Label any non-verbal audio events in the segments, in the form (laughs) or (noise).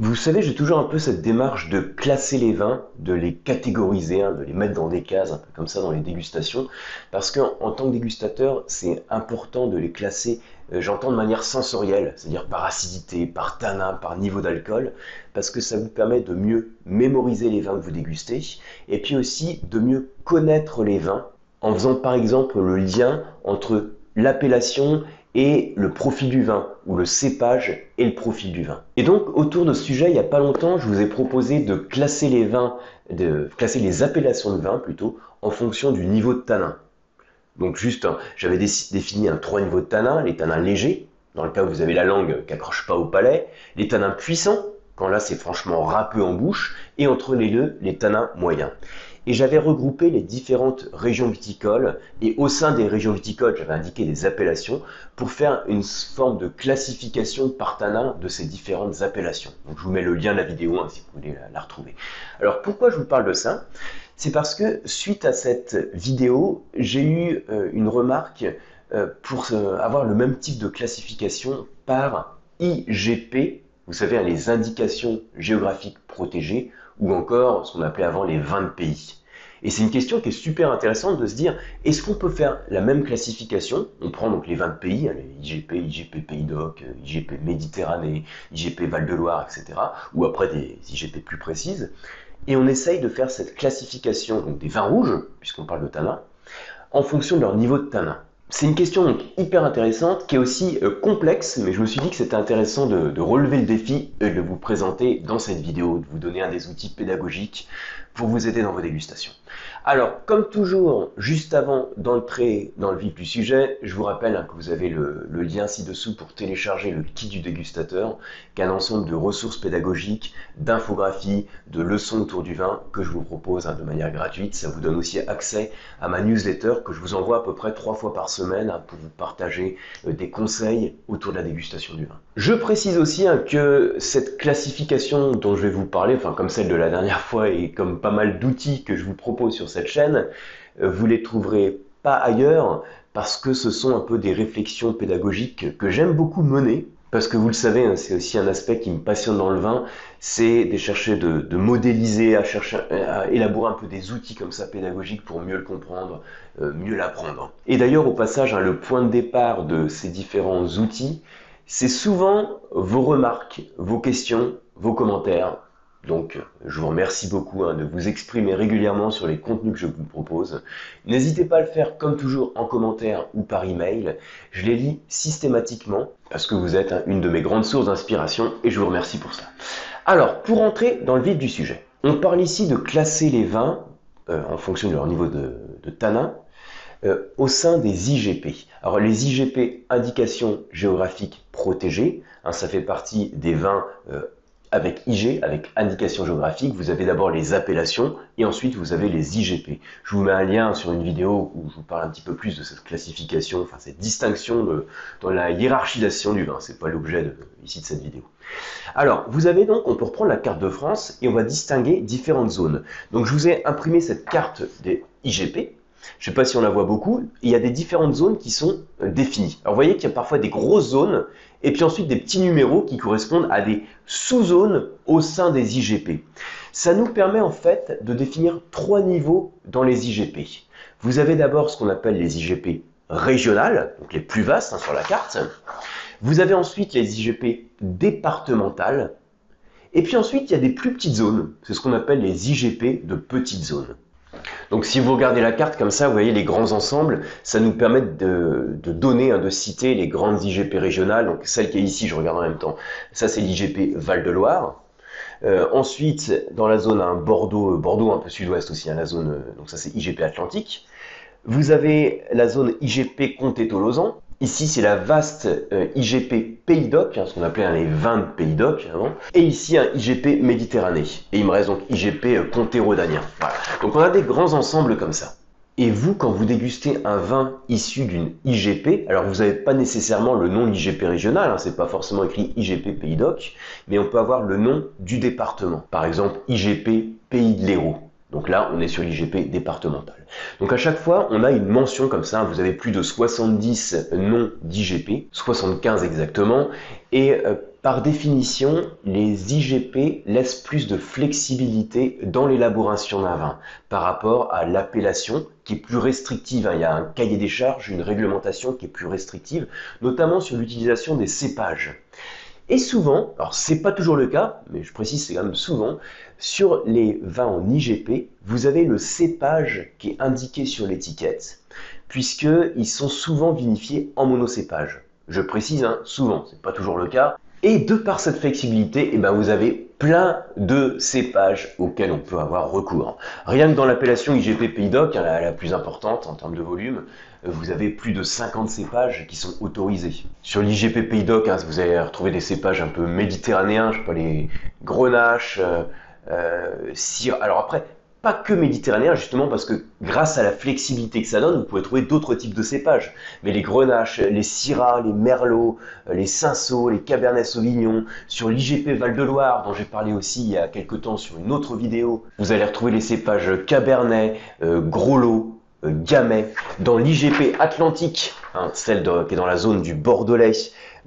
Vous savez, j'ai toujours un peu cette démarche de classer les vins, de les catégoriser, hein, de les mettre dans des cases, un peu comme ça dans les dégustations, parce qu'en en tant que dégustateur, c'est important de les classer, euh, j'entends de manière sensorielle, c'est-à-dire par acidité, par tanin, par niveau d'alcool, parce que ça vous permet de mieux mémoriser les vins que vous dégustez, et puis aussi de mieux connaître les vins, en faisant par exemple le lien entre l'appellation et le profil du vin, ou le cépage et le profil du vin. Et donc, autour de ce sujet, il n'y a pas longtemps, je vous ai proposé de classer les vins, de classer les appellations de vin plutôt, en fonction du niveau de tanin. Donc juste, hein, j'avais défini un trois niveaux de tanin, les tanins légers, dans le cas où vous avez la langue qui accroche pas au palais, les tanins puissants, quand là c'est franchement râpeux en bouche, et entre les deux, les tanins moyens et j'avais regroupé les différentes régions viticoles et au sein des régions viticoles, j'avais indiqué des appellations pour faire une forme de classification par tanin de ces différentes appellations. Je vous mets le lien de la vidéo hein, si vous voulez la, retrouver. Alors pourquoi je vous parle de ça? C'est parce que suite à cette vidéo, j'ai eu euh, une remarque euh, pour euh, avoir le même type de classification par IGP, vous savez, les indications géographiques protégées, ou encore ce qu'on appelait avant les 20 pays. Et c'est une question qui est super intéressante de se dire, est-ce qu'on peut faire la même classification? On prend donc les 20 pays, hein, les IGP, IGP Pays d'Oc, IGP Méditerranée, IGP Val-de-Loire, etc. Ou après des IGP plus précises. Et on essaye de faire cette classification des vins rouges, puisqu'on parle de tanin, en fonction de leur niveau de tanin. C'est une question donc hyper intéressante qui est aussi euh, complexe, mais je me suis dit que c'était intéressant de, de, relever le défi et de vous présenter dans cette vidéo, de vous donner un des outils pédagogiques pour vous aider dans vos dégustations. Alors, comme toujours, juste avant d'entrer dans le vif du sujet, je vous rappelle hein, que vous avez le, lien ci-dessous pour télécharger le kit du dégustateur, qui est un ensemble de ressources pédagogiques, d'infographies, de leçons autour du vin que je vous propose hein, de manière gratuite. Ça vous donne aussi accès à ma newsletter que je vous envoie à peu près trois fois par semaine hein, pour vous partager euh, des conseils autour de la dégustation du vin. Je précise aussi que cette classification dont je vais vous parler, enfin comme celle de la dernière fois et comme pas mal d'outils que je vous propose sur cette chaîne, vous les trouverez pas ailleurs parce que ce sont un peu des réflexions pédagogiques que j'aime beaucoup mener. Parce que vous le savez, hein, c'est aussi un aspect qui me passionne dans le vin, c'est de chercher de, modéliser, à chercher à élaborer un peu des outils comme ça pédagogiques pour mieux le comprendre, euh, mieux l'apprendre. Et d'ailleurs, au passage, hein, le point de départ de ces différents outils, c'est souvent vos remarques, vos questions, vos commentaires, donc, je vous remercie beaucoup hein, de vous exprimer régulièrement sur les contenus que je vous propose. N'hésitez pas à le faire comme toujours en commentaire ou par email. Je les lis systématiquement parce que vous êtes hein, une de mes grandes sources d'inspiration et je vous remercie pour ça. Alors, pour entrer dans le vif du sujet, on parle ici de classer les vins euh, en fonction de leur niveau de, tanin euh, au sein des IGP. Alors les IGP, indications géographiques protégées, hein, ça fait partie des vins euh, avec IG, avec indication géographique, vous avez d'abord les appellations et ensuite vous avez les IGP. Je vous mets un lien sur une vidéo où je vous parle un petit peu plus de cette classification, enfin cette distinction dans la hiérarchisation du vin. C'est pas l'objet ici de cette vidéo. Alors, vous avez donc, on peut reprendre la carte de France et on va distinguer différentes zones. Donc je vous ai imprimé cette carte des IGP, je ne sais pas si on la voit beaucoup, il y a des différentes zones qui sont euh, définies. Alors vous voyez qu'il y a parfois des grosses zones et puis ensuite des petits numéros qui correspondent à des sous-zones au sein des IGP. Ça nous permet en fait de définir trois niveaux dans les IGP. Vous avez d'abord ce qu'on appelle les IGP régionales, donc les plus vastes hein, sur la carte. Vous avez ensuite les IGP départementales. Et puis ensuite, il y a des plus petites zones. C'est ce qu'on appelle les IGP de petites zones. Donc si vous regardez la carte comme ça, vous voyez les grands ensembles, ça nous permet de, donner, hein, de citer les grandes IGP régionales. Donc celle qui est ici, je regarde en même temps, ça c'est l'IGP Val-de-Loire. Euh, ensuite, dans la zone hein, Bordeaux, euh, Bordeaux un peu sud-ouest aussi, hein, la zone, euh, donc ça c'est IGP Atlantique. Vous avez la zone IGP Comté-Tolosan, Ici, c'est la vaste euh, IGP Pays d'Oc, hein, ce qu'on appelait les 20 Pays d'Oc avant. Et ici, un IGP Méditerranée. Et il me reste donc IGP euh, Comté Rhodanien. Voilà. Donc on a des grands ensembles comme ça. Et vous, quand vous dégustez un vin issu d'une IGP, alors vous n'avez pas nécessairement le nom d'IGP régional, hein, c'est pas forcément écrit IGP Pays d'Oc, mais on peut avoir le nom du département. Par exemple, IGP Pays de l'Hérault. Donc là, on est sur l'IGP départemental. Donc à chaque fois, on a une mention comme ça. Vous avez plus de 70 noms d'IGP, 75 exactement. Et euh, par définition, les IGP laissent plus de flexibilité dans l'élaboration d'un vin par rapport à l'appellation qui est plus restrictive. Il y a un cahier des charges, une réglementation qui est plus restrictive, notamment sur l'utilisation des cépages. Et souvent, alors c'est pas toujours le cas, mais je précise c'est quand même souvent, sur les vins en IGP, vous avez le cépage qui est indiqué sur l'étiquette, puisqu'ils sont souvent vinifiés en monocépage. Je précise, hein, souvent, c'est pas toujours le cas. Et de par cette flexibilité, eh ben vous avez plein de cépages auxquels on peut avoir recours. Rien que dans l'appellation IGP Pays d'Oc, hein, la, plus importante en termes de volume, euh, vous avez plus de 50 cépages qui sont autorisés. Sur l'IGP Pays d'Oc, hein, vous allez retrouver des cépages un peu méditerranéens, je sais pas, les grenaches, euh, euh Alors après, pas que méditerranéen, justement parce que grâce à la flexibilité que ça donne, vous pouvez trouver d'autres types de cépages. Mais les grenaches, les syrahs, les merlots, euh, les cinsault, les cabernet sauvignon, sur l'IGP Val-de-Loire, dont j'ai parlé aussi il y a quelques temps sur une autre vidéo, vous allez retrouver les cépages cabernet, euh, gros lot, euh, Gamay, dans l'IGP Atlantique, hein, celle qui est dans la zone du Bordelais.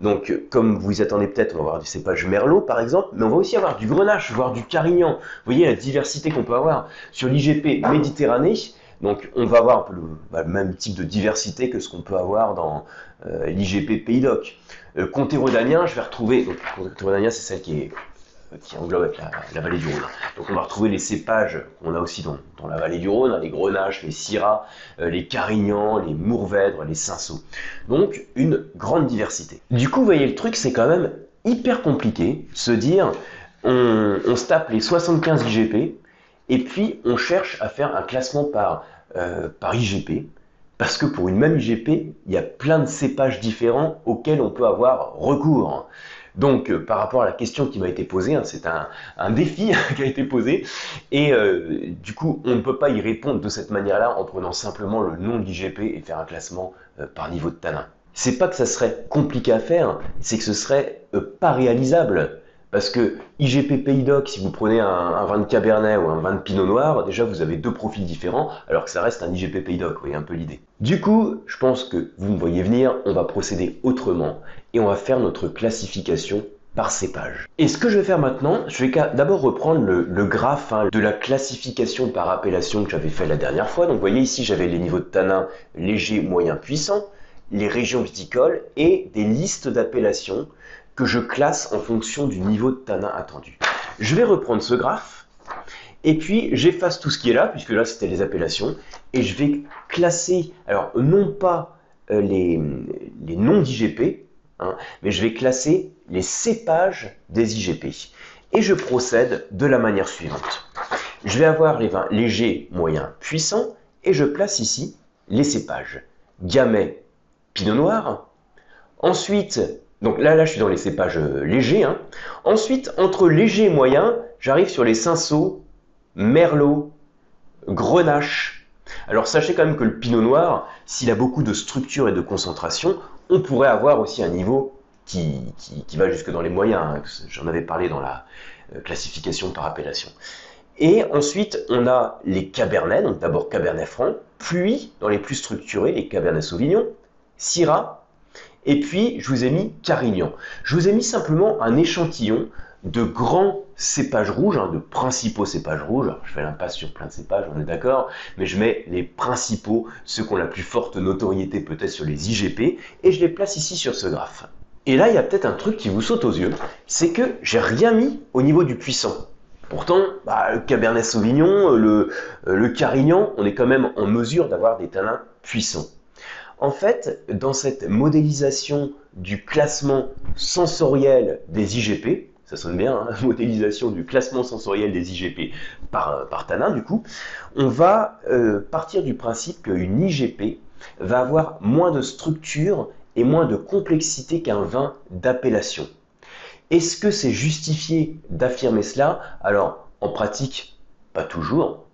Donc, comme vous attendez peut-être, on va avoir du cépage Merlot par exemple, mais on va aussi avoir du Grenache, voire du Carignan. Vous voyez la diversité qu'on peut avoir sur l'IGP Méditerranée. Donc, on va avoir un peu le, bah, même type de diversité que ce qu'on peut avoir dans euh, l'IGP Pays d'Oc. Euh, je vais retrouver. Donc, c'est celle qui est qui englobe la, vallée du Rhône. Donc on va retrouver les cépages qu'on a aussi dans, la vallée du Rhône, hein, les grenaches, les syrahs, euh, les carignans, les mourvèdres, les cinsault. Donc une grande diversité. Du coup, vous voyez, le truc, c'est quand même hyper compliqué, se dire, on, se tape les 75 IGP, et puis on cherche à faire un classement par, euh, par IGP, parce que pour une même IGP, il y a plein de cépages différents auxquels on peut avoir recours. Donc, euh, par rapport à la question qui m'a été posée, hein, c'est un, défi (laughs) qui a été posé, et euh, du coup, on ne peut pas y répondre de cette manière-là en prenant simplement le nom de l'IGP et faire un classement euh, par niveau de tanin. C'est pas que ça serait compliqué à faire, c'est que ce serait pas réalisable. Parce que IGP Pays d'Oc, si vous prenez un, vin de Cabernet ou un vin de Pinot Noir, déjà vous avez deux profils différents, alors que ça reste un IGP Pays d'Oc, vous voyez un peu l'idée. Du coup, je pense que vous me voyez venir, on va procéder autrement et on va faire notre classification par cépage. Et ce que je vais faire maintenant, je vais d'abord reprendre le, graphe hein, de la classification par appellation que j'avais fait la dernière fois. Donc vous voyez ici, j'avais les niveaux de tanin léger, moyen, puissant, les régions viticoles et des listes d'appellations que je classe en fonction du niveau de tanin attendu. Je vais reprendre ce graphe et puis j'efface tout ce qui est là, puisque là c'était les appellations, et je vais classer, alors non pas euh, les, noms d'IGP, hein, mais je vais classer les cépages des IGP. Et je procède de la manière suivante. Je vais avoir les vins légers, moyens, puissants, et je place ici les cépages. Gamay, Pinot Noir. Ensuite, donc là, là, je suis dans les cépages euh, légers. Hein. Ensuite, entre léger et moyen, j'arrive sur les cinsault, merlot, grenache. Alors sachez quand même que le pinot noir, s'il a beaucoup de structure et de concentration, on pourrait avoir aussi un niveau qui, va jusque dans les moyens. Hein. J'en avais parlé dans la euh, classification par appellation. Et ensuite, on a les cabernets, donc d'abord cabernet franc, puis dans les plus structurés, les cabernet sauvignon, syrah, et puis, je vous ai mis Carignan. Je vous ai mis simplement un échantillon de grands cépages rouges, hein, de principaux cépages rouges. je fais l'impasse sur plein de cépages, on est d'accord, mais je mets les principaux, ceux qui ont la plus forte notoriété peut-être sur les IGP, et je les place ici sur ce graphe. Et là, il y a peut-être un truc qui vous saute aux yeux, c'est que j'ai rien mis au niveau du puissant. Pourtant, bah, le Cabernet Sauvignon, le, le Carignan, on est quand même en mesure d'avoir des tanins puissants. En fait, dans cette modélisation du classement sensoriel des IGP, ça sonne bien, hein, (laughs) modélisation du classement sensoriel des IGP par, par Tanin, du coup, on va euh, partir du principe qu'une IGP va avoir moins de structure et moins de complexité qu'un vin d'appellation. Est-ce que c'est justifié d'affirmer cela? Alors, en pratique, pas toujours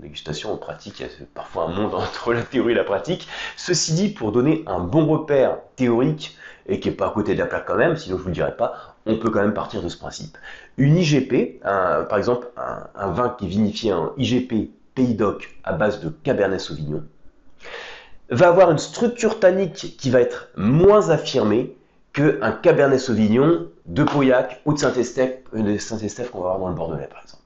dégustation en pratique, il y a parfois un monde (laughs) entre la théorie et la pratique. Ceci dit, pour donner un bon repère théorique, et qui n'est pas à côté de la plaque quand même, sinon je ne vous le dirai pas, on peut quand même partir de ce principe. Une IGP, par exemple un, vin qui est vinifié en IGP Pays d'Oc à base de Cabernet Sauvignon, va avoir une structure tannique qui va être moins affirmée qu'un Cabernet Sauvignon de Pauillac ou de Saint-Estèphe euh, Saint qu'on va avoir dans le Bordelais par exemple.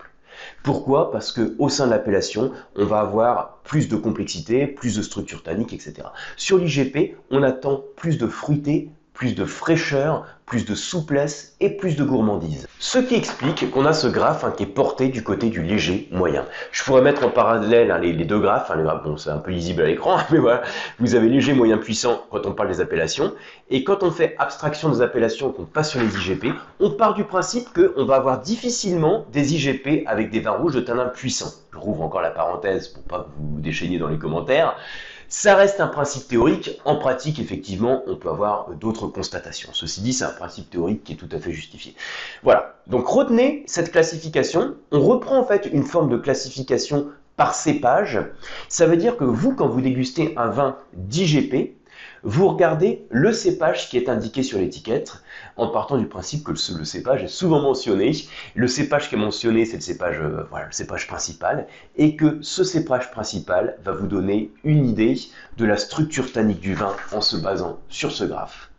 Pourquoi? Parce qu'au sein de l'appellation, on va avoir plus de complexité, plus de structure tannique, etc. Sur l'IGP, on attend plus de fruité, plus de fraîcheur, plus de souplesse et plus de gourmandise. Ce qui explique qu'on a ce graphe hein, qui est porté du côté du léger moyen. Je pourrais mettre en parallèle hein, les, deux graphes, hein, bon c'est un peu lisible à l'écran, (laughs) mais voilà, vous avez léger, moyen, puissant quand on parle des appellations, et quand on fait abstraction des appellations qu'on passe sur les IGP, on part du principe qu'on va avoir difficilement des IGP avec des vins rouges de tanin puissant. Je rouvre encore la parenthèse pour pas vous déchaîner dans les commentaires. Ça reste un principe théorique. En pratique, effectivement, on peut avoir d'autres constatations. Ceci dit, c'est un principe théorique qui est tout à fait justifié. Voilà. Donc retenez cette classification. On reprend en fait une forme de classification par cépage. Ça veut dire que vous, quand vous dégustez un vin d'IGP, vous regardez le cépage qui est indiqué sur l'étiquette en partant du principe que le, cépage est souvent mentionné. Le cépage qui est mentionné, c'est le cépage, euh, le cépage principal et que ce cépage principal va vous donner une idée de la structure tannique du vin en se basant sur ce graphe.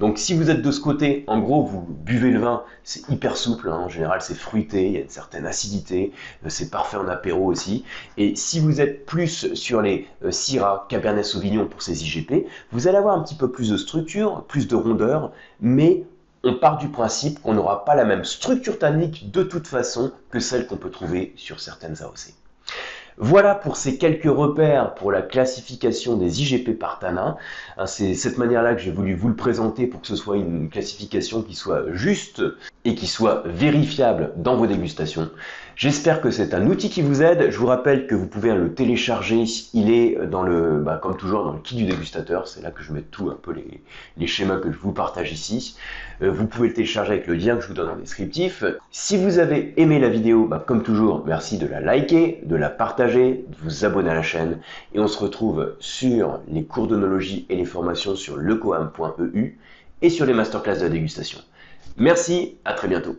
Donc si vous êtes de ce côté, en gros, vous buvez le vin, c'est hyper souple, hein. en général c'est fruité, il y a une certaine acidité, euh, c'est parfait en apéro aussi. Et si vous êtes plus sur les euh, Syrah, Cabernet Sauvignon pour ces IGP, vous allez avoir un petit peu plus de structure, plus de rondeur, mais on part du principe qu'on n'aura pas la même structure tannique de toute façon que celle qu'on peut trouver sur certaines AOC. Voilà pour ces quelques repères pour la classification des IGP par. Hein, c'est cette manière-là que j'ai voulu vous le présenter pour que ce soit une classification qui soit juste et qui soit vérifiable dans vos dégustations. J'espère que c'est un outil qui vous aide. Je vous rappelle que vous pouvez le télécharger. Il est dans le, bah, comme toujours, dans le kit du dégustateur. C'est là que je mets tout un peu les, schémas que je vous partage ici. Euh, vous pouvez le télécharger avec le lien que je vous donne en descriptif. Si vous avez aimé la vidéo, bah, comme toujours, merci de la liker, de la partager, de vous abonner à la chaîne. Et on se retrouve sur les cours d'onologie et les formations sur lecoam.eu et sur les masterclass de la dégustation. Merci, à très bientôt.